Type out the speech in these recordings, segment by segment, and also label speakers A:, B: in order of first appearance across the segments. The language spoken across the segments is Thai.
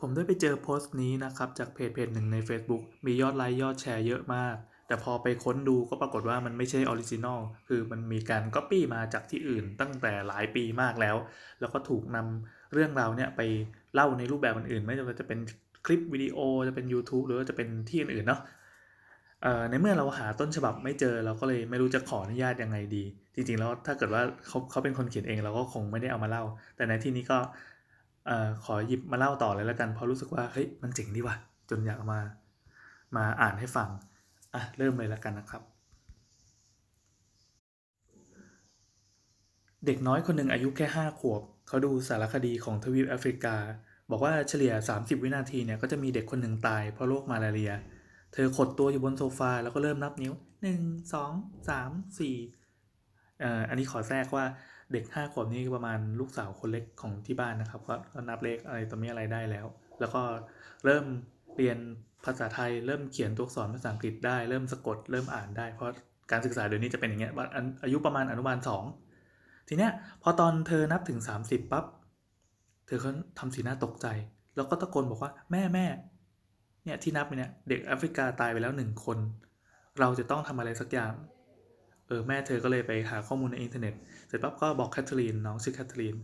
A: ผมได้ไปเจอโพสต์นี้นะครับจากเพจเพจหนึ่งใน Facebook มียอดไลค์ยอดแชร์เยอะมาก แต่พอไปค้นดูก็ปรากฏว่ามันไม่ใช่ original คือมันมีการก๊อปปี้มาจากที่อื่นตั้งแต่หลายปีมากแล้ว แล้วก็ถูกนำเรื่องราวเนี่ยไปเล่าในรูปแบบอื่นๆ ไม่ว่าจะเป็นคลิปวิดีโอจะเป็น YouTube หรือว่าจะเป็นที่อื่นๆเนาะในเมื่อเราหาต้นฉบับไม่เจอเราก็เลยไม่รู้จะขออนุญาตยังไงดี จริงๆแล้วถ้าเกิดว่าเขาเขาเป็นคนเขียนเองเราก็คงไม่ได้เอามาเล่า แต่ในที่นี้ก็ ออขอหยิบมาเล่าต่อเลยแล้วกันเพราะรู้สึกว่าเฮ้ยมันเจ๋งดีว่ะจนอยากมามาอ่านให้ฟังอะเริ่มเลยแล้วกันนะครับ เด็กน้อยคนหนึ่งอายุแค่ห้าขวบเขาดูสารคดีของทวีปแอฟริกา บอกว่าเฉลี่ย 30 วินาทีเนี่ยก็จะมีเด็กคนหนึ่งตายเพราะโรคมาลาเรีย เธอขดตัวอยู่บนโซฟาแล้วก็เริ่มนับนิ้ว 1 2 3 4อ่ออันนี้ขอแทรกว่า เด็กห้าขวบนี่ประมาณลูกสาวคนเล็กของที่บ้านนะครับก็นับเลขอะไรตัวนี้อะไรได้แล้ว แล้วก็เริ่มเรียนภาษาไทยเริ่มเขียนตัวอักษรภาษาอังกฤษได้เริ่มสะกดเริ่มอ่านได้เพราะการศึกษาเดี๋ยวนี้จะเป็นอย่างเงี้ยอายุประมาณอนุบาลสองทีเนี้ยพอตอนเธอนับถึง 30ปั๊บเธอก็ทำสีหน้าตกใจ แล้วก็ตะโกนบอกว่าแม่แม่เนี่ยที่นับเนี่ยเด็กแอฟริกาตายไปแล้วหนึ่งคน เราจะต้องทำอะไรสักอย่าง เออแม่เธอก็เลยไปหาข้อมูลในอินเทอร์เน็ต เสร็จปั๊บก็บอกแคทเธอรีนน้องชื่อแคทเธอรีน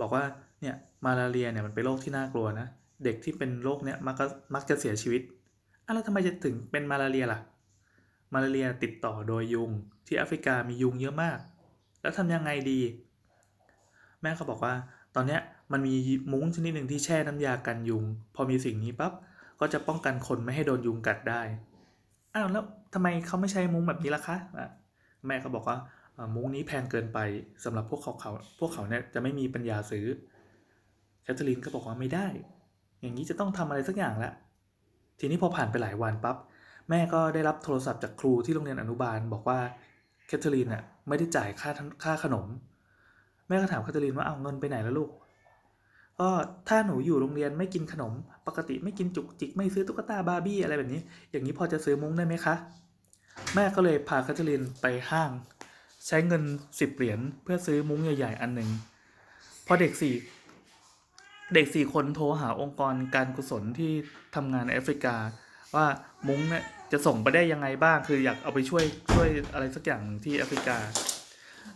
A: บอกว่าเนี่ยมาลาเรียเนี่ยมันเป็นโรคที่น่ากลัวนะ เด็กที่เป็นโรคเนี่ยมักมักจะเสียชีวิตอะแล้วทำไมจะถึงเป็นมาลาเรียล่ะ มาลาเรียติดต่อโดยยุง ที่แอฟริกามียุงเยอะมาก แล้วทำยังไงดี แม่เขาบอกว่า ตอนเนี้ยมันมีมุ้งชนิดหนึ่งที่แช่น้ำยากันยุง พอมีสิ่งนี้ปั๊บก็จะป้องกันคนไม่ให้โดนยุงกัดได้อ้าวแล้วทำไมเขาไม่ใช้มุ้งแบบนี้ล่ะคะ แม่เขาบอกว่ามุ้งนี้แพงเกินไปสำหรับพวกเขาเขาพวกเขาเนี่ยจะไม่มีปัญญาซื้อแคทเธอรีนก็บอกว่าไม่ได้ อย่างนี้จะต้องทำอะไรสักอย่างละทีนี้พอผ่านไปหลายวันปั๊บแม่ก็ได้รับโทรศัพท์จากครูที่โรงเรียนอนุบาล บอกว่าแคทเธอรีนน่ะไม่ได้จ่ายค่าค่าขนม แม่ก็ถามแคทเธอรีนว่าเอาเงินไปไหนแล้วลูกก็ถ้าหนูอยู่โรงเรียนไม่กินขนม ปกติไม่กินจุกจิกไม่ซื้อตุ๊กตาบาร์บี้อะไรแบบนี้ อย่างนี้พอจะซื้อมุ้งได้ไหมคะ แม่ก็เลยพาแคทเธอรีนไปห้าง ใช้เงินสิบเหรียญเพื่อซื้อมุ้งใหญ่ๆอันหนึ่งพอเด็กสี่เด็กสี่คนโทรหาองค์กรการกุศลที่ทำงานในแอฟริกา ว่ามุ้งเนี่ยจะส่งไปได้ยังไงบ้าง คืออยากเอาไปช่วยช่วยอะไรสักอย่างหนึ่งที่แอฟริกา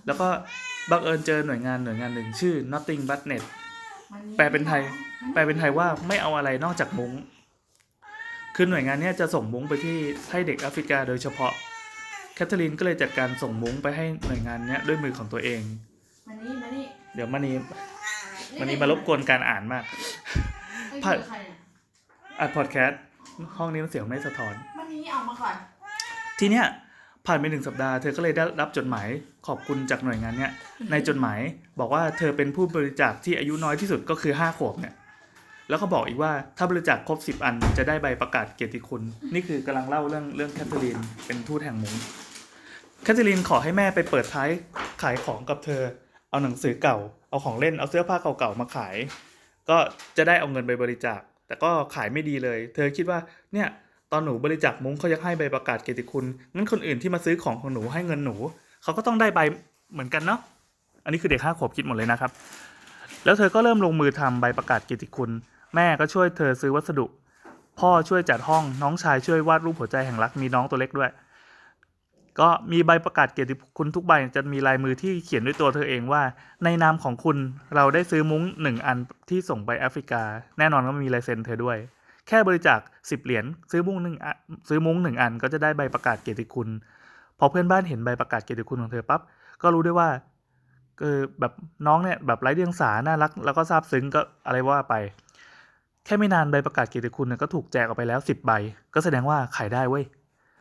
A: แล้วก็บังเอิญเจอหน่วยงานหน่วยงานหนึ่งชื่อ Nothing But Net แปลเป็นไทย แปลเป็นไทยว่าไม่เอาอะไรนอกจากมุ้ง คือหน่วยงานเนี้ยจะส่งมุ้งไปที่ให้เด็กแอฟริกาโดยเฉพาะ แคทเธอรีนก็เลยจัดการส่งมุ้งไปให้หน่วยงานเนี้ยด้วยมือของตัวเอง
B: มานี่มานี่
A: เดี๋ยวมันนี้มันนี้มารบกวนการอ่านมาก
B: เอ้ย
A: ผัด
B: คือใครเนี่ย
A: อัดพอดแคสต์ห้องนี้มันเสียงไม่สะท้อน
B: มานี่ออกมาก่อน
A: ทีเนี้ยผ่านไปหนึ่งสัปดาห์เธอก็เลยได้รับจดหมายขอบคุณจากหน่วยงานเนี้ยในจดหมายบอกว่าเธอเป็นผู้บริจาคที่อายุน้อยที่สุดก็คือห้าขวบเนี่ย แล้วก็บอกอีกว่าถ้าบริจาคครบสิบอันจะได้ใบประกาศเกียรติคุณ นี่คือกำลังเล่าเรื่องเรื่องแคทเธอรีนเป็นทูตแห่งมุ้งแคทเธอรีนขอให้แม่ไปเปิดท้ายขายของกับเธอ เอาหนังสือเก่า เอาของเล่นเอาเสื้อผ้าเก่าๆมาขาย ก็จะได้เอาเงินไปบริจาค แต่ก็ขายไม่ดีเลย เธอคิดว่าเนี่ยตอนหนูบริจาคมุ้งเขายังให้ใบประกาศเกียรติคุณงั้นคนอื่นที่มาซื้อของของหนูให้เงินหนู เขาก็ต้องได้ใบเหมือนกันเนาะอันนี้คือเด็กห้าขวบคิดหมดเลยนะครับ แล้วเธอก็เริ่มลงมือทำใบประกาศเกียรติคุณ แม่ก็ช่วยเธอซื้อวัสดุ พ่อช่วยจัดห้องน้องชายช่วยวาดรูปหัวใจแห่งรักมีน้องตัวเล็กด้วย ก็มีใบประกาศเกียรติคุณทุกใบจะมีลายมือที่เขียนด้วยตัวเธอเองว่า ในนามของคุณเราได้ซื้อมุ้งหนึ่งอันที่ส่งไปแอฟริกา แน่นอนก็มีลายเซ็นเธอด้วย แค่บริจาคสิบเหรียญซื้อมุ้งหนึ่งซื้อมุ้งหนึ่งอันก็จะได้ใบประกาศเกียรติคุณพอเพื่อนบ้านเห็นใบประกาศเกียรติคุณของเธอปั๊บก็รู้ได้ว่าเออแบบน้องเนี่ยแบบไร้เดียงสาน่ารัก แล้วก็ซาบซึ้งก็อะไรว่าไป แค่ไม่นานใบประกาศเกียรติคุณก็ถูกแจกออกไปแล้วสิบใบ ก็แสดงว่าขายได้เว้ย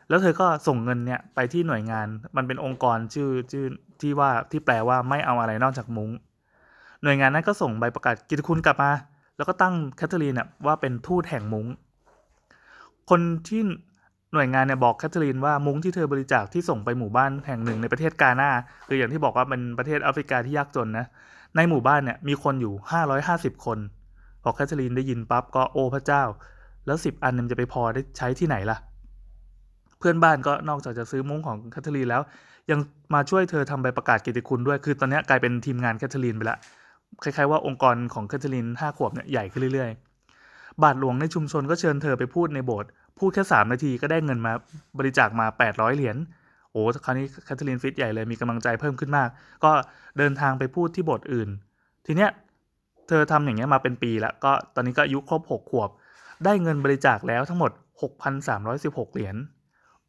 A: แล้วเธอก็ส่งเงินเนี่ยไปที่หน่วยงาน มันเป็นองค์กรชื่อชื่อที่ว่าที่แปลว่าไม่เอาอะไรนอกจากมุ้ง หน่วยงานนั้นก็ส่งใบประกาศเกียรติคุณกลับมา แล้วก็ตั้งแคทเธอรีนว่าเป็นทูตแห่งมุ้ง คนที่หน่วยงานเนี่ยบอกแคทเธอรีนว่ามุ้งที่เธอบริจาคที่ส่งไปหมู่บ้านแห่งหนึ่งในประเทศกาหน้าคืออย่างที่บอกว่าเป็นประเทศแอฟริกาที่ยากจนนะ ในหมู่บ้านเนี่ยมีคนอยู่ 550 คน พอแคทเธอรีนได้ยินปั๊บก็โอ้พระเจ้า แล้วสิบอันมันจะไปพอได้ใช้ที่ไหนล่ะ เพื่อนบ้านก็นอกจากจะซื้อมุ้งของแคทเธอรีนแล้ว ยังมาช่วยเธอทำใบประกาศเกียรติคุณด้วย คือตอนนี้กลายเป็นทีมงานแคทเธอรีนไปละคล้ายๆว่าองค์กรของแคทเธอรีนห้าขวบเนี่ยใหญ่ขึ้นเรื่อยๆ บาทหลวงในชุมชนก็เชิญเธอไปพูดในโบสถ์พูดแค่สามนาทีก็ได้เงินมาบริจาคมาแปดร้อยเหรียญโอ้คราวนี้แคทเธอรีนฟิตใหญ่เลยมีกำลังใจเพิ่มขึ้นมาก ก็เดินทางไปพูดที่โบสถ์อื่น ทีเนี้ย เธอทำอย่างเงี้ยมาเป็นปีแล้วก็ตอนนี้ก็อายุครบหกขวบ ได้เงินบริจาคแล้วทั้งหมด 6,316 เหรียญ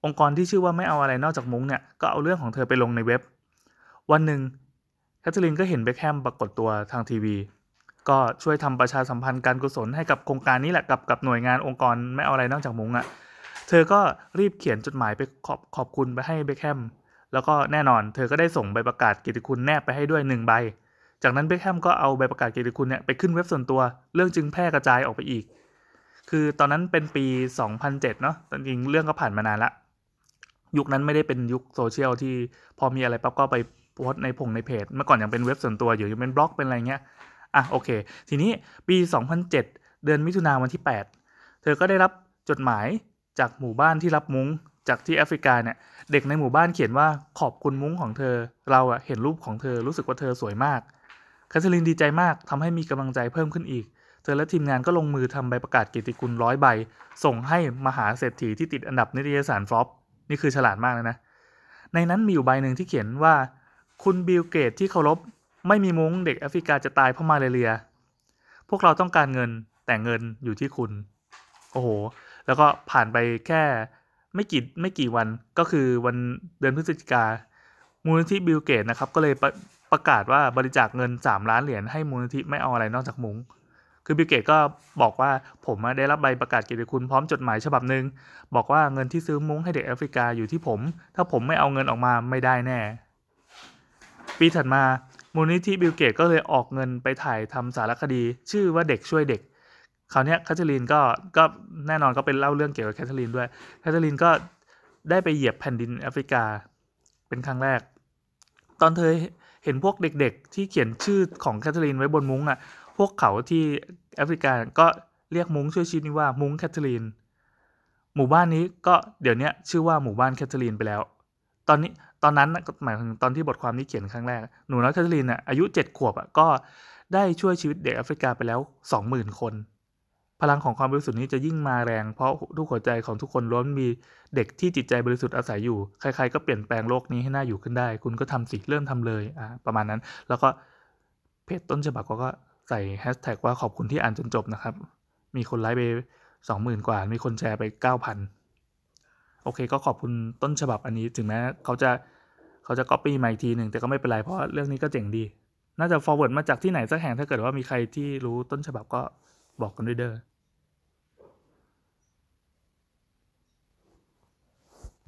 A: องค์กรที่ชื่อว่าไม่เอาอะไรนอกจากมุ้งเนี่ยก็เอาเรื่องของเธอไปลงในเว็บ วันหนึ่งแคทเธอรีนก็เห็นเบคแฮมปรากฏตัวทางทีวี ก็ช่วยทำประชาสัมพันธ์การกุศลให้กับโครงการนี้แหละกับกับหน่วยงานองค์กรไม่เอาอะไรนอกจากมุ้งอะ่ะเธอก็รีบเขียนจดหมายไปขอบขอบคุณไปให้เบคแฮมแล้วก็แน่นอน เธอก็ได้ส่งใบประกาศกียรติคุณแนบไปให้ด้วยหนึ่งใบ จากนั้นเบคแฮมก็เอาใบประกาศเกียรติคุณเนี่ยไปขึ้นเว็บส่วนตัว เรื่องจึงแพร่กระจายออกไปอีก คือตอนนั้นเป็นปี 2007 เนาะจริงๆเรื่องก็ผ่านมานานละ ยุคนั้นไม่ได้เป็นยุคโซเชียลที่พอมีอะไรปั๊บก็ไปโพสในผงในเพจ เมื่อก่อนยังเป็นเว็บส่วนตัวอยู่ยังเป็นบล็อกเป็นอะไรเงี้ย อะโอเค ทีนี้ปี 2007 เดือนมิถุนายนวันที่ 8 เธอก็ได้รับจดหมายจากหมู่บ้านที่รับมุ้งจากที่แอฟริกาเนี่ยเด็กในหมู่บ้านเขียนว่าขอบคุณมุ้งของเธอ เราอะเห็นรูปของเธอรู้สึกว่าเธอสวยมาก แคทเธอรีนดีใจมากทำให้มีกำลังใจเพิ่มขึ้นอีก เธอและทีมงานก็ลงมือทำใบประกาศเกียรติคุณร้อยใบ ส่งให้มหาเศรษฐีที่ติดอันดับนิตยสารฟลอปนี่คือฉลาดมากเลยนะ ในนั้นมีอยู่ใบหนึ่งที่เขียนว่า คุณบิลเกตที่เคารพไม่มีมุ้งเด็กแอฟริกาจะตายเพราะมาลาเรีย พวกเราต้องการเงินแต่เงินอยู่ที่คุณ โอ้โห แล้วก็ผ่านไปแค่ไม่กี่ไม่กี่วันก็คือวันเดือนพฤศจิกามูลนิธิบิลเกตนะครับก็เลย ประกาศว่าบริจาคเงิน 3 ล้านเหรียญให้มูลนิธิไม่เอาอะไรนอกจากมุ้งคือบิลเกตก็บอกว่าผมได้รับใบประกาศเกียรติคุณพร้อมจดหมายฉบับหนึ่งบอกว่าเงินที่ซื้อมุ้งให้เด็กแอฟริกาอยู่ที่ผม ถ้าผมไม่เอาเงินออกมาไม่ได้แน่ ปีถัดมามูลนิธิบิลเกตก็เลยออกเงินไปถ่ายทำสารคดี ชื่อว่าเด็กช่วยเด็กคราวนี้แคทเธอรีนก็ก็แน่นอนก็เป็นเล่าเรื่องเกี่ยวกับแคทเธอรีนด้วยแคทเธอรีนก็ได้ไปเหยียบแผ่นดินแอฟริกาเป็นครั้งแรก ตอนเธอ เห็นพวกเด็กๆ ที่เขียนชื่อของแคทเธอรีนไว้บนมุ้งอะ พวกเขาที่แอฟริกาก็เรียกมุ้งช่วยชีวิตนี้ว่ามุ้งแคทเธอรีน หมู่บ้านนี้ก็เดี๋ยวนี้ชื่อว่าหมู่บ้านแคทเธอรีนไปแล้ว ตอนนี้ตอนนั้นหมายถึงตอนที่บทความนี้เขียนครั้งแรก หนูน้อยแคทเธอรีนอะอายุเจ็ดขวบอะก็ได้ช่วยชีวิตเด็กแอฟริกาไปแล้วสองหมื่นคน พลังของความบริสุทธิ์นี้จะยิ่งมาแรง เพราะทุกหัวใจของทุกคนล้วนมีเด็กที่จิตใจบริสุทธิ์อาศัยอยู่ ใครๆก็เปลี่ยนแปลงโลกนี้ให้น่าอยู่ขึ้นได้ คุณก็ทำสิเริ่มทำเลยอ่าประมาณนั้น แล้วก็เพจต้นฉบับก็ใส่แฮชแท็กว่าขอบคุณที่อ่านจนจบนะครับ มีคนไลค์ไปสองหมื่นกว่า มีคนแชร์ไปเก้าพันโอเค ก็ขอบคุณต้นฉบับอันนี้ ถึงแม้เขาจะเขาจะก๊อปปี้มาอีกทีหนึ่งแต่ก็ไม่เป็นไร เพราะเรื่องนี้ก็เจ๋งดี น่าจะ forward มาจากที่ไหนสักแห่งถ้าเกิดว่ามีใครที่รู้ต้นฉบับก็ របស់ container